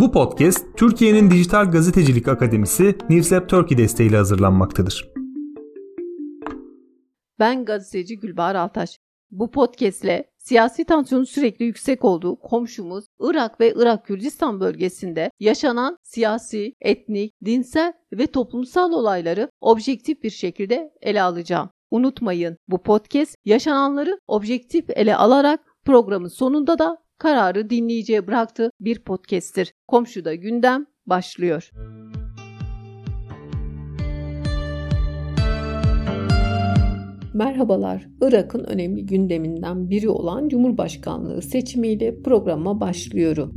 Bu podcast Türkiye'nin Dijital Gazetecilik Akademisi Newslab Turkey desteğiyle hazırlanmaktadır. Ben gazeteci Gülbahar Altaş. Bu podcastle siyasi tansiyonun sürekli yüksek olduğu komşumuz Irak ve Irak Kürdistan bölgesinde yaşanan siyasi, etnik, dinsel ve toplumsal olayları objektif bir şekilde ele alacağım. Unutmayın bu podcast yaşananları objektif ele alarak programın sonunda da kararı dinleyiciye bıraktığı bir podcast'tir. Komşuda gündem başlıyor. Merhabalar. Irak'ın önemli gündeminden biri olan Cumhurbaşkanlığı seçimiyle programa başlıyorum.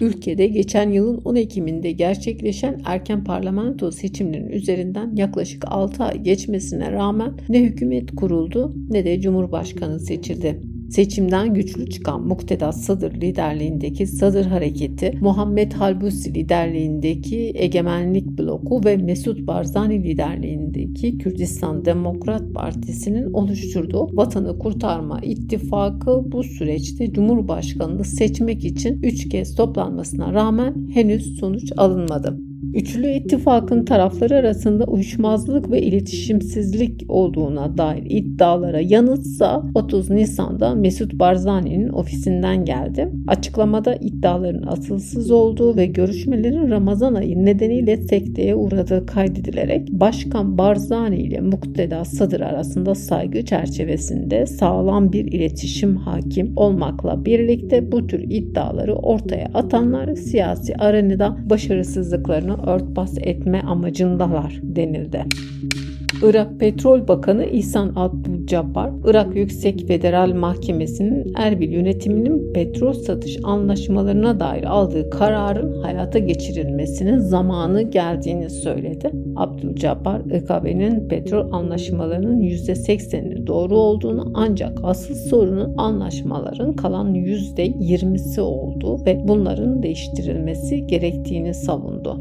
Ülkede geçen yılın 10 Ekim'inde gerçekleşen erken parlamento seçimlerinin üzerinden yaklaşık 6 ay geçmesine rağmen ne hükümet kuruldu ne de cumhurbaşkanı seçildi. Seçimden güçlü çıkan Mukteda Sadır liderliğindeki Sadır Hareketi, Muhammed Halbusi liderliğindeki Egemenlik Bloku ve Mesut Barzani liderliğindeki Kürdistan Demokrat Partisi'nin oluşturduğu Vatanı Kurtarma İttifakı bu süreçte Cumhurbaşkanını seçmek için 3 kez toplanmasına rağmen henüz sonuç alınmadı. Üçlü ittifakın tarafları arasında uyuşmazlık ve iletişimsizlik olduğuna dair iddialara yanıtsa 30 Nisan'da Mesut Barzani'nin ofisinden geldi. Açıklamada iddiaların asılsız olduğu ve görüşmelerin Ramazan ayı nedeniyle sekteye uğradığı kaydedilerek Başkan Barzani ile Mukteda Sadır arasında saygı çerçevesinde sağlam bir iletişim hakim olmakla birlikte bu tür iddiaları ortaya atanlar siyasi arenada başarısızlıklarını örtbas etme amacındalar denildi. Irak Petrol Bakanı İhsan Abdülcabbar, Irak Yüksek Federal Mahkemesi'nin Erbil yönetiminin petrol satış anlaşmalarına dair aldığı kararın hayata geçirilmesinin zamanı geldiğini söyledi. Abdülcabbar, IKB'nin petrol anlaşmalarının %80'inin doğru olduğunu ancak asıl sorunun anlaşmaların kalan %20'si olduğu ve bunların değiştirilmesi gerektiğini savundu.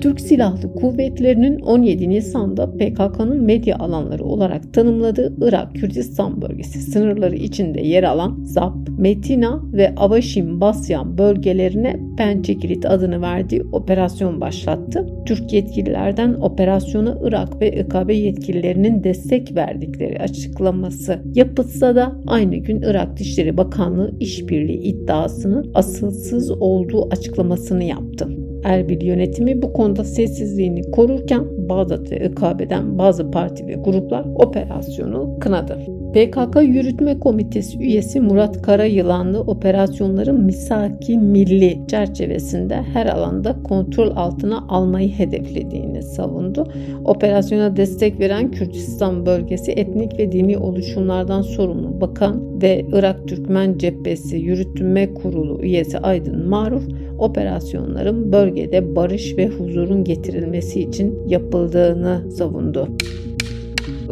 Türk Silahlı Kuvvetleri'nin 17 Nisan'da PKK'nın medya alanları olarak tanımladığı Irak Kürdistan bölgesi sınırları içinde yer alan Zap, Metina ve Avaşim Basyan bölgelerine Pençekilit adını verdiği operasyon başlattı. Türk yetkililerden operasyona Irak ve IKB yetkililerinin destek verdikleri açıklaması yapılsa da aynı gün Irak Dışişleri Bakanlığı işbirliği iddiasının asılsız olduğu açıklamasını yaptı. Erbil yönetimi bu konuda sessizliğini korurken Bağdat ve IKB'den bazı parti ve gruplar operasyonu kınadı. PKK Yürütme Komitesi üyesi Murat Karayılanlı operasyonların misaki milli çerçevesinde her alanda kontrol altına almayı hedeflediğini savundu. Operasyona destek veren Kürdistan bölgesi etnik ve dini oluşumlardan sorumlu bakan ve Irak Türkmen Cephesi Yürütme Kurulu üyesi Aydın Maruf operasyonların bölgede barış ve huzurun getirilmesi için yapıldığını savundu.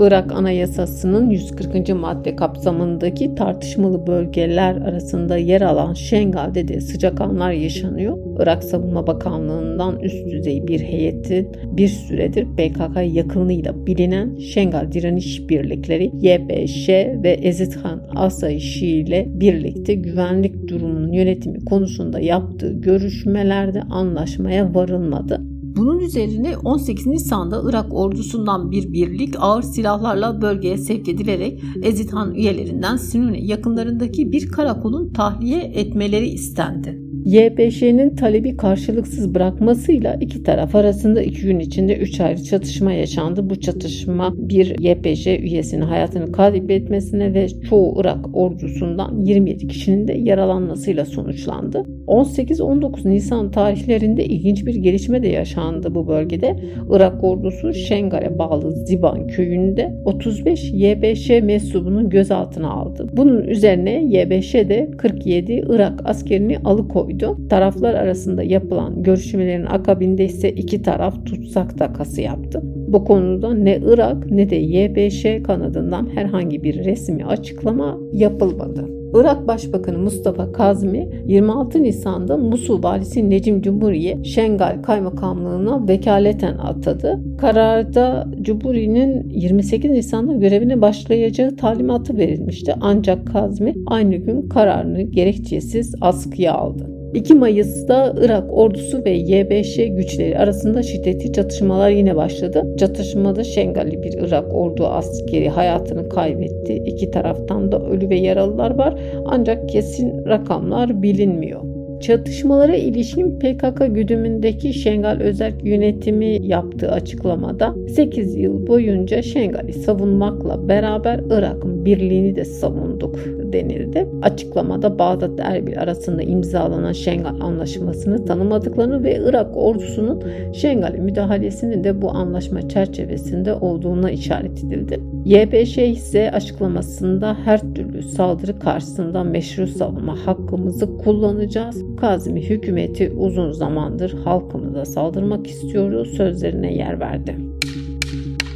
Irak Anayasası'nın 140. madde kapsamındaki tartışmalı bölgeler arasında yer alan Şengal'de de sıcak anlar yaşanıyor. Irak Savunma Bakanlığı'ndan üst düzey bir heyeti bir süredir PKK yakınlığıyla bilinen Şengal Direniş Birlikleri YPŞ ve Ezidhan Asayişi ile birlikte güvenlik durumunun yönetimi konusunda yaptığı görüşmelerde anlaşmaya varılmadı. Bunun üzerine 18 Nisan'da Irak ordusundan bir birlik ağır silahlarla bölgeye sevk edilerek Ezidhan üyelerinden Sinune yakınlarındaki bir karakolun tahliye etmeleri istendi. YPŞ'nin talebi karşılıksız bırakmasıyla iki taraf arasında iki gün içinde üç ayrı çatışma yaşandı. Bu çatışma bir YPŞ üyesinin hayatını kaybetmesine ve çoğu Irak ordusundan 27 kişinin de yaralanmasıyla sonuçlandı. 18-19 Nisan tarihlerinde ilginç bir gelişme de yaşandı bu bölgede. Irak ordusu Şengal'e bağlı Ziban köyünde 35 YBŞ mensubunu gözaltına aldı. Bunun üzerine YBŞ de 47 Irak askerini alıkoydu. Taraflar arasında yapılan görüşmelerin akabinde ise iki taraf tutsak takası yaptı. Bu konuda ne Irak ne de YBŞ kanadından herhangi bir resmi açıklama yapılmadı. Irak Başbakanı Mustafa Kazmi 26 Nisan'da Musul valisi Necim Cumhuriyet Şengal Kaymakamlığına vekaleten atadı. Kararda Cumhuri'nin 28 Nisan'da görevine başlayacağı talimatı verilmişti. Ancak Kazmi aynı gün kararını gerekçesiz askıya aldı. 2 Mayıs'ta Irak ordusu ve YBŞ güçleri arasında şiddetli çatışmalar yine başladı. Çatışmada Şengali bir Irak ordu askeri hayatını kaybetti. İki taraftan da ölü ve yaralılar var ancak kesin rakamlar bilinmiyor. Çatışmalara ilişkin PKK güdümündeki Şengal Özel Yönetimi yaptığı açıklamada 8 yıl boyunca Şengal'i savunmakla beraber Irak'ın birliğini de savunduk denildi. Açıklamada Bağdat Erbil arasında imzalanan Şengal Anlaşması'nı tanımadıklarını ve Irak ordusunun Şengal'e müdahalesinin de bu anlaşma çerçevesinde olduğuna işaret edildi. YPŞ ise açıklamasında her türlü saldırı karşısında meşru savunma hakkımızı kullanacağız. Kazimi hükümeti uzun zamandır halkımıza saldırmak istiyoruz sözlerine yer verdi.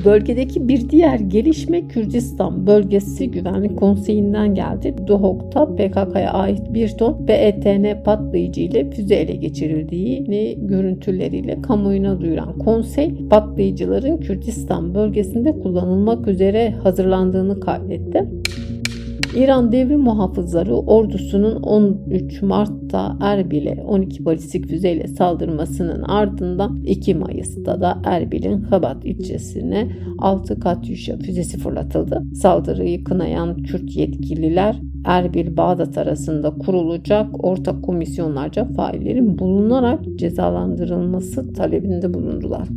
Bölgedeki bir diğer gelişme Kürdistan Bölgesi Güvenlik Konseyi'nden geldi. Duhok'ta PKK'ya ait bir ton PETN patlayıcı ile füze ele geçirildiğini görüntüleriyle kamuoyuna duyuran konsey patlayıcıların Kürdistan bölgesinde kullanılmak üzere hazırlandığını kaydetti. İran Devrim Muhafızları ordusunun 13 Mart'ta Erbil'e 12 balistik füzeyle saldırmasının ardından 2 Mayıs'ta da Erbil'in Habat ilçesine 6 Katyusha füzesi fırlatıldı. Saldırıyı kınayan Kürt yetkililer Erbil Bağdat arasında kurulacak ortak komisyonlarca faillerin bulunarak cezalandırılması talebinde bulundular.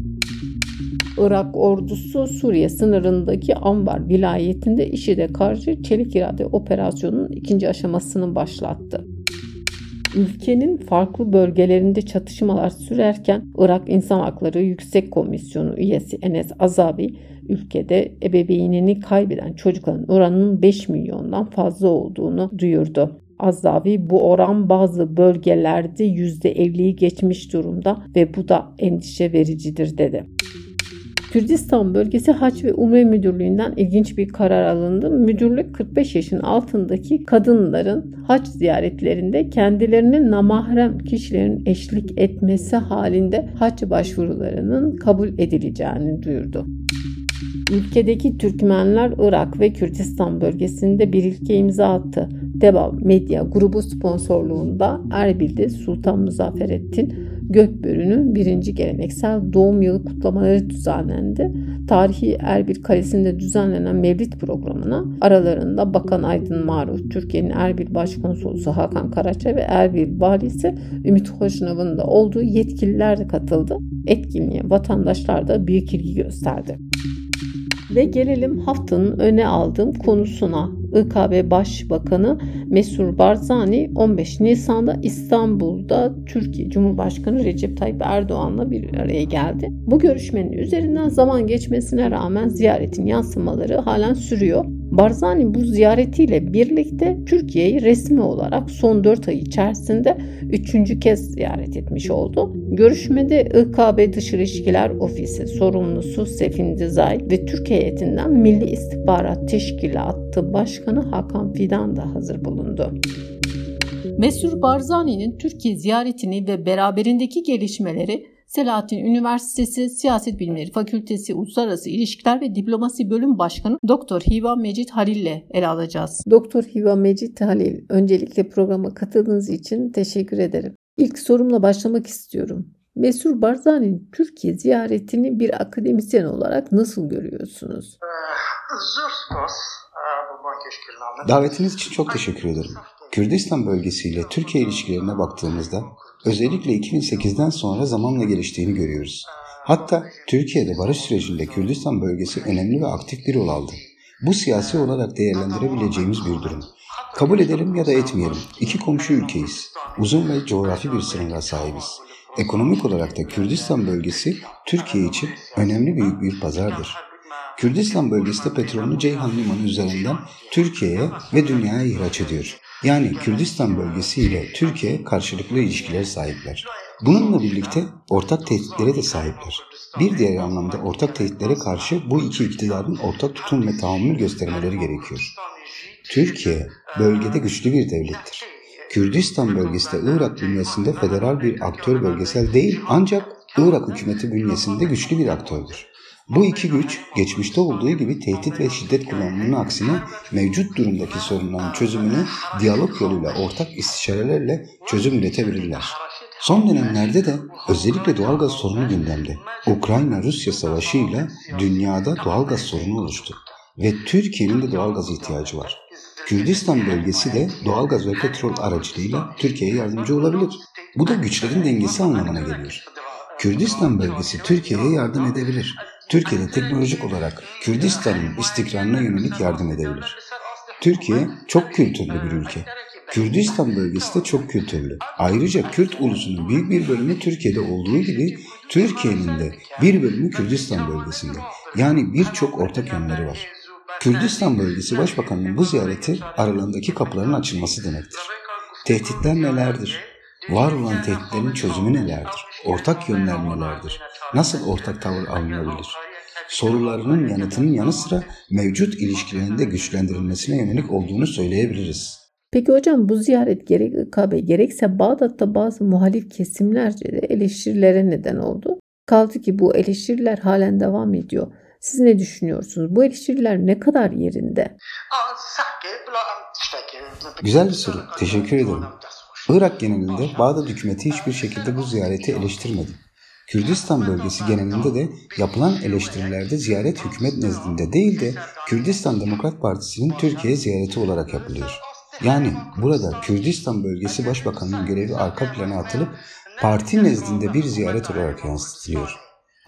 Irak ordusu Suriye sınırındaki Ambar vilayetinde IŞİD'e karşı çelik irade operasyonunun ikinci aşamasını başlattı. Ülkenin farklı bölgelerinde çatışmalar sürerken Irak İnsan Hakları Yüksek Komisyonu üyesi Enes Azabi ülkede ebeveynini kaybeden çocukların oranının 5 milyondan fazla olduğunu duyurdu. Azavi bu oran bazı bölgelerde %50'yi geçmiş durumda ve bu da endişe vericidir dedi. Kürdistan Bölgesi Haç ve Umre Müdürlüğü'nden ilginç bir karar alındı. Müdürlük 45 yaşın altındaki kadınların haç ziyaretlerinde kendilerine namahrem kişilerin eşlik etmesi halinde haç başvurularının kabul edileceğini duyurdu. Ülkedeki Türkmenler Irak ve Kürdistan bölgesinde bir ilke imza attı. Deba Medya grubu sponsorluğunda Erbil'de Sultan Muzafferettin Gökbörü'nün birinci geleneksel doğum yılı kutlamaları düzenlendi. Tarihi Erbil Kalesi'nde düzenlenen Mevlid programına aralarında Bakan Aydın Maruf, Türkiye'nin Erbil Başkonsolosu Hakan Karaça ve Erbil Valisi Ümit Hoşnav'ın da olduğu yetkililer de katıldı. Etkinliğe vatandaşlar da büyük ilgi gösterdi. Ve gelelim haftanın öne aldığım konusuna. İKB Başbakanı Mesur Barzani 15 Nisan'da İstanbul'da Türkiye Cumhurbaşkanı Recep Tayyip Erdoğan'la bir araya geldi. Bu görüşmenin üzerinden zaman geçmesine rağmen ziyaretin yansımaları halen sürüyor. Barzani bu ziyaretiyle birlikte Türkiye'yi resmi olarak son 4 ay içerisinde üçüncü kez ziyaret etmiş oldu. Görüşmede İKB Dış İlişkiler Ofisi sorumlusu Sefin Dizay ve Türkiye heyetinden Milli İstihbarat Teşkilatı Başkanı Hakan Fidan da hazır bulundu. Mesur Barzani'nin Türkiye ziyaretini ve beraberindeki gelişmeleri Selahattin Üniversitesi Siyaset Bilimleri Fakültesi Uluslararası İlişkiler ve Diplomasi Bölüm Başkanı Doktor Hiva Mecit Halil ile ele alacağız. Doktor Hiva Mecit Halil, öncelikle programa katıldığınız için teşekkür ederim. İlk sorumla başlamak istiyorum. Mesur Barzani'nin Türkiye ziyaretini bir akademisyen olarak nasıl görüyorsunuz? Davetiniz için çok teşekkür ederim. Kürdistan bölgesiyle Türkiye ilişkilerine baktığımızda özellikle 2008'den sonra zamanla geliştiğini görüyoruz. Hatta Türkiye'de barış sürecinde Kürdistan bölgesi önemli ve aktif bir rol aldı. Bu siyasi olarak değerlendirebileceğimiz bir durum. Kabul edelim ya da etmeyelim. İki komşu ülkeyiz. Uzun ve coğrafi bir sınıra sahibiz. Ekonomik olarak da Kürdistan bölgesi Türkiye için önemli büyük bir pazardır. Kürdistan bölgesi de petrolünü Ceyhan Limanı üzerinden Türkiye'ye ve dünyaya ihraç ediyor. Yani Kürdistan bölgesi ile Türkiye karşılıklı ilişkiler sahipler. Bununla birlikte ortak tehditlere de sahipler. Bir diğer anlamda ortak tehditlere karşı bu iki iktidarın ortak tutum ve tahammül göstermeleri gerekiyor. Türkiye bölgede güçlü bir devlettir. Kürdistan bölgesi de Irak bünyesinde federal bir aktör bölgesel değil ancak Irak hükümeti bünyesinde güçlü bir aktördür. Bu iki güç geçmişte olduğu gibi tehdit ve şiddet kullanımının aksine mevcut durumdaki sorunların çözümünü diyalog yoluyla ortak istişarelerle çözüm üretebilirler. Son dönemlerde de özellikle doğalgaz sorunu gündemde. Ukrayna-Rusya savaşıyla dünyada doğalgaz sorunu oluştu ve Türkiye'nin de doğalgaz ihtiyacı var. Kürdistan bölgesi de doğalgaz ve petrol aracılığıyla Türkiye'ye yardımcı olabilir. Bu da güçlerin dengesi anlamına geliyor. Kürdistan bölgesi Türkiye'ye yardım edebilir. Türkiye'de teknolojik olarak Kürdistan'ın istikrarına yönelik yardım edebilir. Türkiye çok kültürlü bir ülke. Kürdistan bölgesi de çok kültürlü. Ayrıca Kürt ulusunun büyük bir bölümü Türkiye'de olduğu gibi Türkiye'nin de bir bölümü Kürdistan bölgesinde. Yani birçok ortak yönleri var. Kürdistan bölgesi başbakanının bu ziyareti aralarındaki kapıların açılması demektir. Tehditler nelerdir? Var olan tehditlerin çözümü nelerdir? Ortak yönler nelerdir? Nasıl ortak tavır alınabilir? Sorularının yanıtının yanı sıra mevcut ilişkilerinde güçlendirilmesine yönelik olduğunu söyleyebiliriz. Peki hocam bu ziyaret gerek İKB gerekse Bağdat'ta bazı muhalif kesimlerce de eleştirilere neden oldu. Kaldı ki bu eleştiriler halen devam ediyor. Siz ne düşünüyorsunuz? Bu eleştiriler ne kadar yerinde? Güzel bir soru. Teşekkür ederim. Irak genelinde Bağdat hükümeti hiçbir şekilde bu ziyareti eleştirmedi. Kürdistan bölgesi genelinde de yapılan eleştirilerde ziyaret hükümet nezdinde değil de Kürdistan Demokrat Partisi'nin Türkiye ziyareti olarak yapılıyor. Yani burada Kürdistan bölgesi başbakanının görevi arka plana atılıp parti nezdinde bir ziyaret olarak yansıtılıyor.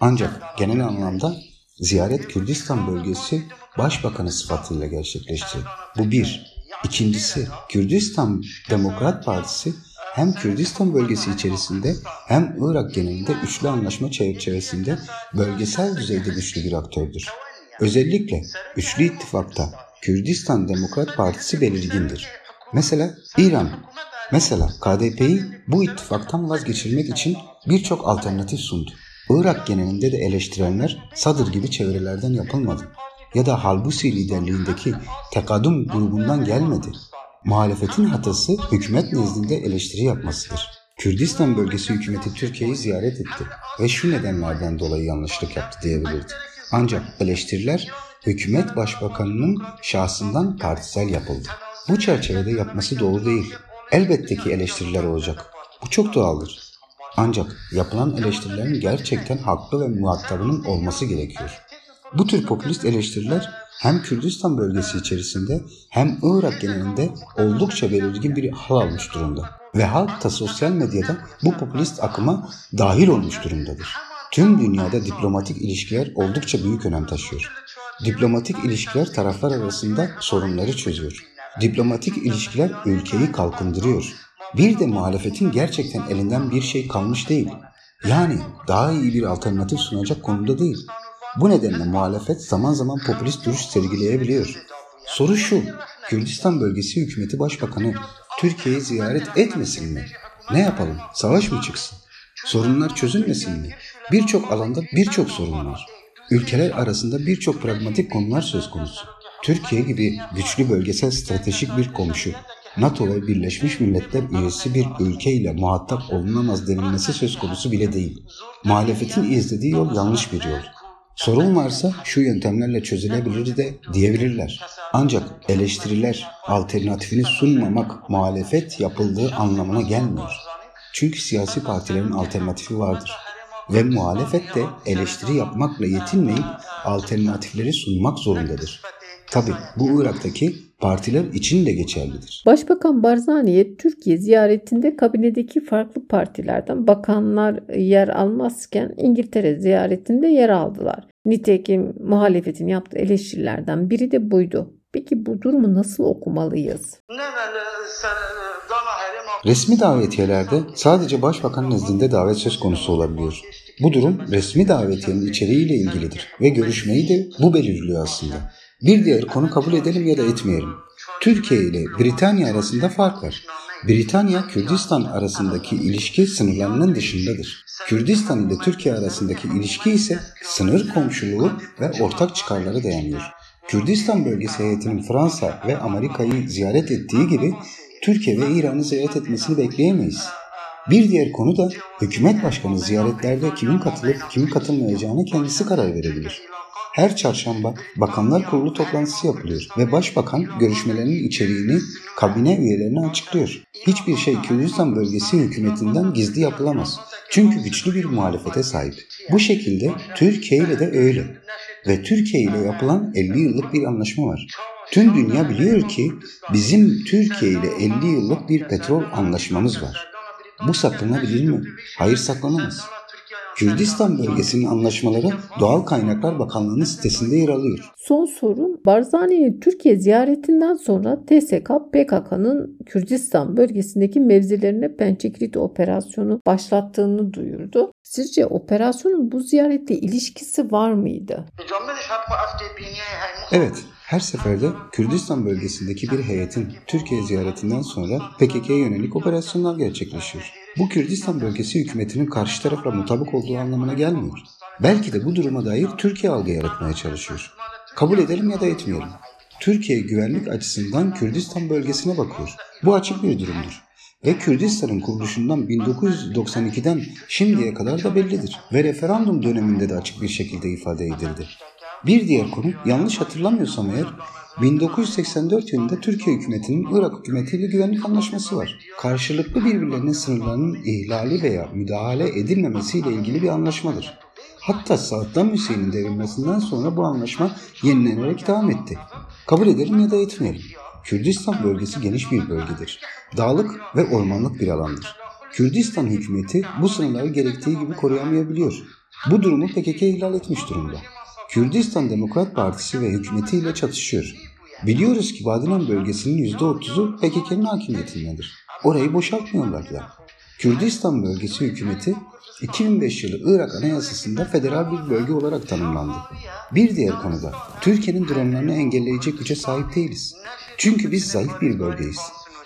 Ancak genel anlamda ziyaret Kürdistan bölgesi başbakanı sıfatıyla gerçekleşti. Bu bir. İkincisi Kürdistan Demokrat Partisi hem Kürdistan bölgesi içerisinde hem Irak genelinde üçlü anlaşma çerçevesinde bölgesel düzeyde güçlü bir aktördür. Özellikle üçlü ittifakta Kürdistan Demokrat Partisi belirgindir. Mesela İran, mesela KDP'yi bu ittifaktan vazgeçirmek için birçok alternatif sundu. Irak genelinde de eleştirenler Sadır gibi çevrelerden yapılmadı ya da Halbusi liderliğindeki Tekadum grubundan gelmedi. Muhalefetin hatası hükümet nezdinde eleştiri yapmasıdır. Kürdistan bölgesi hükümeti Türkiye'yi ziyaret etti ve şu nedenlerden dolayı yanlışlık yaptı diyebilirdi. Ancak eleştiriler hükümet başbakanının şahsından partisel yapıldı. Bu çerçevede yapması doğru değil. Elbette ki eleştiriler olacak. Bu çok doğaldır. Ancak yapılan eleştirilerin gerçekten haklı ve muhatabının olması gerekiyor. Bu tür popülist eleştiriler hem Kürdistan bölgesi içerisinde hem Irak genelinde oldukça belirgin bir hal almış durumda. Ve halk da sosyal medyada bu popülist akıma dahil olmuş durumdadır. Tüm dünyada diplomatik ilişkiler oldukça büyük önem taşıyor. Diplomatik ilişkiler taraflar arasında sorunları çözüyor. Diplomatik ilişkiler ülkeyi kalkındırıyor. Bir de muhalefetin gerçekten elinden bir şey kalmış değil. Yani daha iyi bir alternatif sunacak konuda değil. Bu nedenle muhalefet zaman zaman popülist duruş sergileyebiliyor. Soru şu, Kürdistan Bölgesi Hükümeti Başbakanı Türkiye'yi ziyaret etmesin mi? Ne yapalım? Savaş mı çıksın? Sorunlar çözülmesin mi? Birçok alanda birçok sorun var. Ülkeler arasında birçok pragmatik konular söz konusu. Türkiye gibi güçlü bölgesel stratejik bir komşu, NATO ve Birleşmiş Milletler üyesi bir ülke ile muhatap olunamaz denilmesi söz konusu bile değil. Muhalefetin izlediği yol yanlış bir yol. Sorun varsa şu yöntemlerle çözülebilir de diyebilirler. Ancak eleştiriler alternatifini sunmamak muhalefet yapıldığı anlamına gelmiyor. Çünkü siyasi partilerin alternatifi vardır. Ve muhalefet de eleştiri yapmakla yetinmeyip alternatifleri sunmak zorundadır. Tabi bu Irak'taki partiler için de geçerlidir. Başbakan Barzani'ye Türkiye ziyaretinde kabinedeki farklı partilerden bakanlar yer almazken İngiltere ziyaretinde yer aldılar. Nitekim muhalefetin yaptığı eleştirilerden biri de buydu. Peki bu durumu nasıl okumalıyız? Resmi davetiyelerde sadece başbakan nezdinde davet söz konusu olabiliyor. Bu durum resmi davetiyenin içeriğiyle ilgilidir ve görüşmeyi de bu belirliyor aslında. Bir diğer konu kabul edelim ya da etmeyelim. Türkiye ile Britanya arasında fark var. Britanya, Kürdistan arasındaki ilişki sınırlarının dışındadır. Kürdistan ile Türkiye arasındaki ilişki ise sınır komşuluğu ve ortak çıkarlara dayanıyor. Kürdistan bölgesi heyetinin Fransa ve Amerika'yı ziyaret ettiği gibi Türkiye ve İran'ı ziyaret etmesini bekleyemeyiz. Bir diğer konu da hükümet başkanı ziyaretlerde kimin katılıp kimin katılmayacağını kendisi karar verebilir. Her çarşamba Bakanlar Kurulu toplantısı yapılıyor ve Başbakan görüşmelerinin içeriğini kabine üyelerine açıklıyor. Hiçbir şey Kürdistan bölgesi hükümetinden gizli yapılamaz. Çünkü güçlü bir muhalefete sahip. Bu şekilde Türkiye ile de öyle. Ve Türkiye ile yapılan 50 yıllık bir anlaşma var. Tüm dünya biliyor ki bizim Türkiye ile 50 yıllık bir petrol anlaşmamız var. Bu saklanabilir mi? Hayır saklanamaz. Kürdistan bölgesinin anlaşmaları Doğal Kaynaklar Bakanlığı'nın sitesinde yer alıyor. Son sorun Barzani'nin Türkiye ziyaretinden sonra TSK PKK'nın Kürdistan bölgesindeki mevzilerine Pençekilit operasyonu başlattığını duyurdu. Sizce operasyonun bu ziyarette ilişkisi var mıydı? Evet, her seferde Kürdistan bölgesindeki bir heyetin Türkiye ziyaretinden sonra PKK'ye yönelik operasyonlar gerçekleşiyor. Bu Kürdistan bölgesi hükümetinin karşı tarafla mutabık olduğu anlamına gelmiyor. Belki de bu duruma dair Türkiye algı yaratmaya çalışıyor. Kabul edelim ya da etmeyelim. Türkiye güvenlik açısından Kürdistan bölgesine bakıyor. Bu açık bir durumdur. Ve Kürdistan'ın kuruluşundan 1992'den şimdiye kadar da bellidir. Ve referandum döneminde de açık bir şekilde ifade edildi. Bir diğer konu yanlış hatırlamıyorsam eğer 1984 yılında Türkiye hükümetinin Irak hükümetiyle güvenlik anlaşması var. Karşılıklı birbirlerinin sınırlarının ihlali veya müdahale edilmemesiyle ilgili bir anlaşmadır. Hatta Saddam Hüseyin'in devrilmesinden sonra bu anlaşma yenilenerek devam etti. Kabul edelim ya da etmeyelim. Kürdistan bölgesi geniş bir bölgedir. Dağlık ve ormanlık bir alandır. Kürdistan hükümeti bu sınırları gerektiği gibi koruyamayabiliyor. Bu durumu PKK ihlal etmiş durumda. Kürdistan Demokrat Partisi ve hükümetiyle çatışıyor. Biliyoruz ki Badinan bölgesinin %30'u PKK'nın hakimiyetindedir. Orayı boşaltmıyorlar da. Kürdistan bölgesi hükümeti 2005 yılı Irak Anayasası'nda federal bir bölge olarak tanımlandı. Bir diğer konuda Türkiye'nin dronlarını engelleyecek güce sahip değiliz. Çünkü biz zayıf bir bölgeyiz.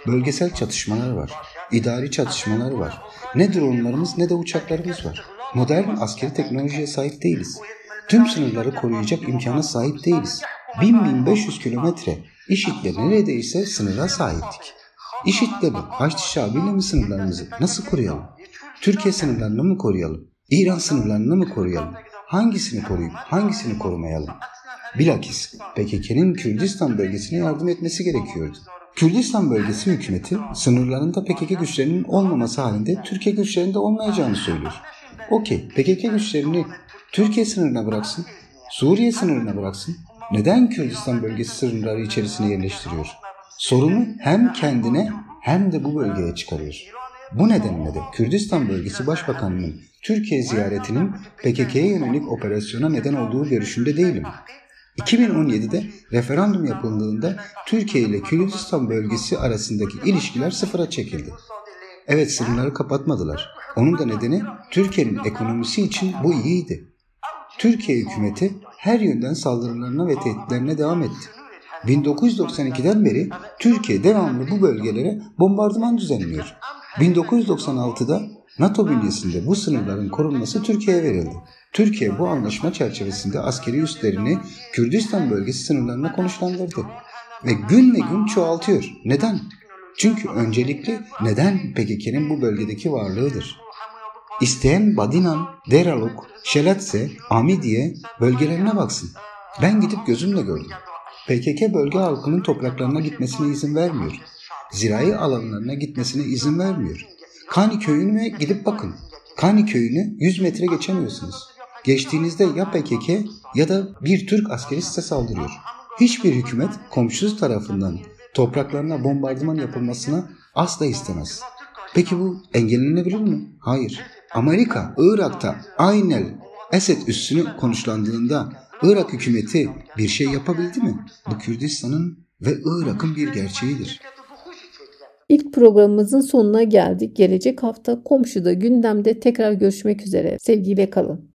Bölgesel çatışmalar var. idari çatışmalar var. Ne dronlarımız ne de uçaklarımız var. Modern askeri teknolojiye sahip değiliz. Tüm sınırları koruyacak imkana sahip değiliz. 1000-1500 kilometre IŞİD'le neredeyse sınıra sahiptik. IŞİD'le mi, Haçlı Şabi'yle mi sınırlarımızı nasıl koruyalım? Türkiye sınırlarını mı koruyalım? İran sınırlarını mı koruyalım? Hangisini koruyup hangisini korumayalım? Bilakis PKK'nin Kürdistan bölgesine yardım etmesi gerekiyordu. Kürdistan bölgesi hükümeti sınırlarında PKK güçlerinin olmaması halinde Türkiye güçlerinde olmayacağını söylüyor. Okey, PKK güçlerini Türkiye sınırına bıraksın, Suriye sınırına bıraksın. Neden Kürdistan bölgesi sınırları içerisine yerleştiriyor? Sorunu hem kendine hem de bu bölgeye çıkarıyor. Bu nedenle de Kürdistan Bölgesi Başbakanı'nın Türkiye ziyaretinin PKK'ye yönelik operasyona neden olduğu görüşünde değilim. 2017'de referandum yapıldığında Türkiye ile Kürdistan bölgesi arasındaki ilişkiler sıfıra çekildi. Evet sınırları kapatmadılar. Onun da nedeni Türkiye'nin ekonomisi için bu iyiydi. Türkiye hükümeti her yönden saldırılarına ve tehditlerine devam etti. 1992'den beri Türkiye devamlı bu bölgelere bombardıman düzenliyor. 1996'da NATO bünyesinde bu sınırların korunması Türkiye'ye verildi. Türkiye bu anlaşma çerçevesinde askeri üslerini Kürdistan bölgesi sınırlarına konuşlandırdı. Ve gün ve gün çoğaltıyor. Neden? Çünkü öncelikli neden PKK'nin bu bölgedeki varlığıdır. İsteyen Badinan, Deraluk, Şelatse, Amidiye bölgelerine baksın. Ben gidip gözümle gördüm. PKK bölge halkının topraklarına gitmesine izin vermiyor. Zirai alanlarına gitmesine izin vermiyor. Kani köyüne gidip bakın. Kani köyünü 100 metre geçemiyorsunuz. Geçtiğinizde ya PKK ya da bir Türk askeri size saldırıyor. Hiçbir hükümet komşusu tarafından topraklarına bombardıman yapılmasına asla istemez. Peki bu engellenebilir mi? Hayır. Amerika, Irak'ta aynen Esed üssünü konuşlandığında Irak hükümeti bir şey yapabildi mi? Bu Kürdistan'ın ve Irak'ın bir gerçeğidir. İlk programımızın sonuna geldik. Gelecek hafta komşuda gündemde tekrar görüşmek üzere. Sevgiyle kalın.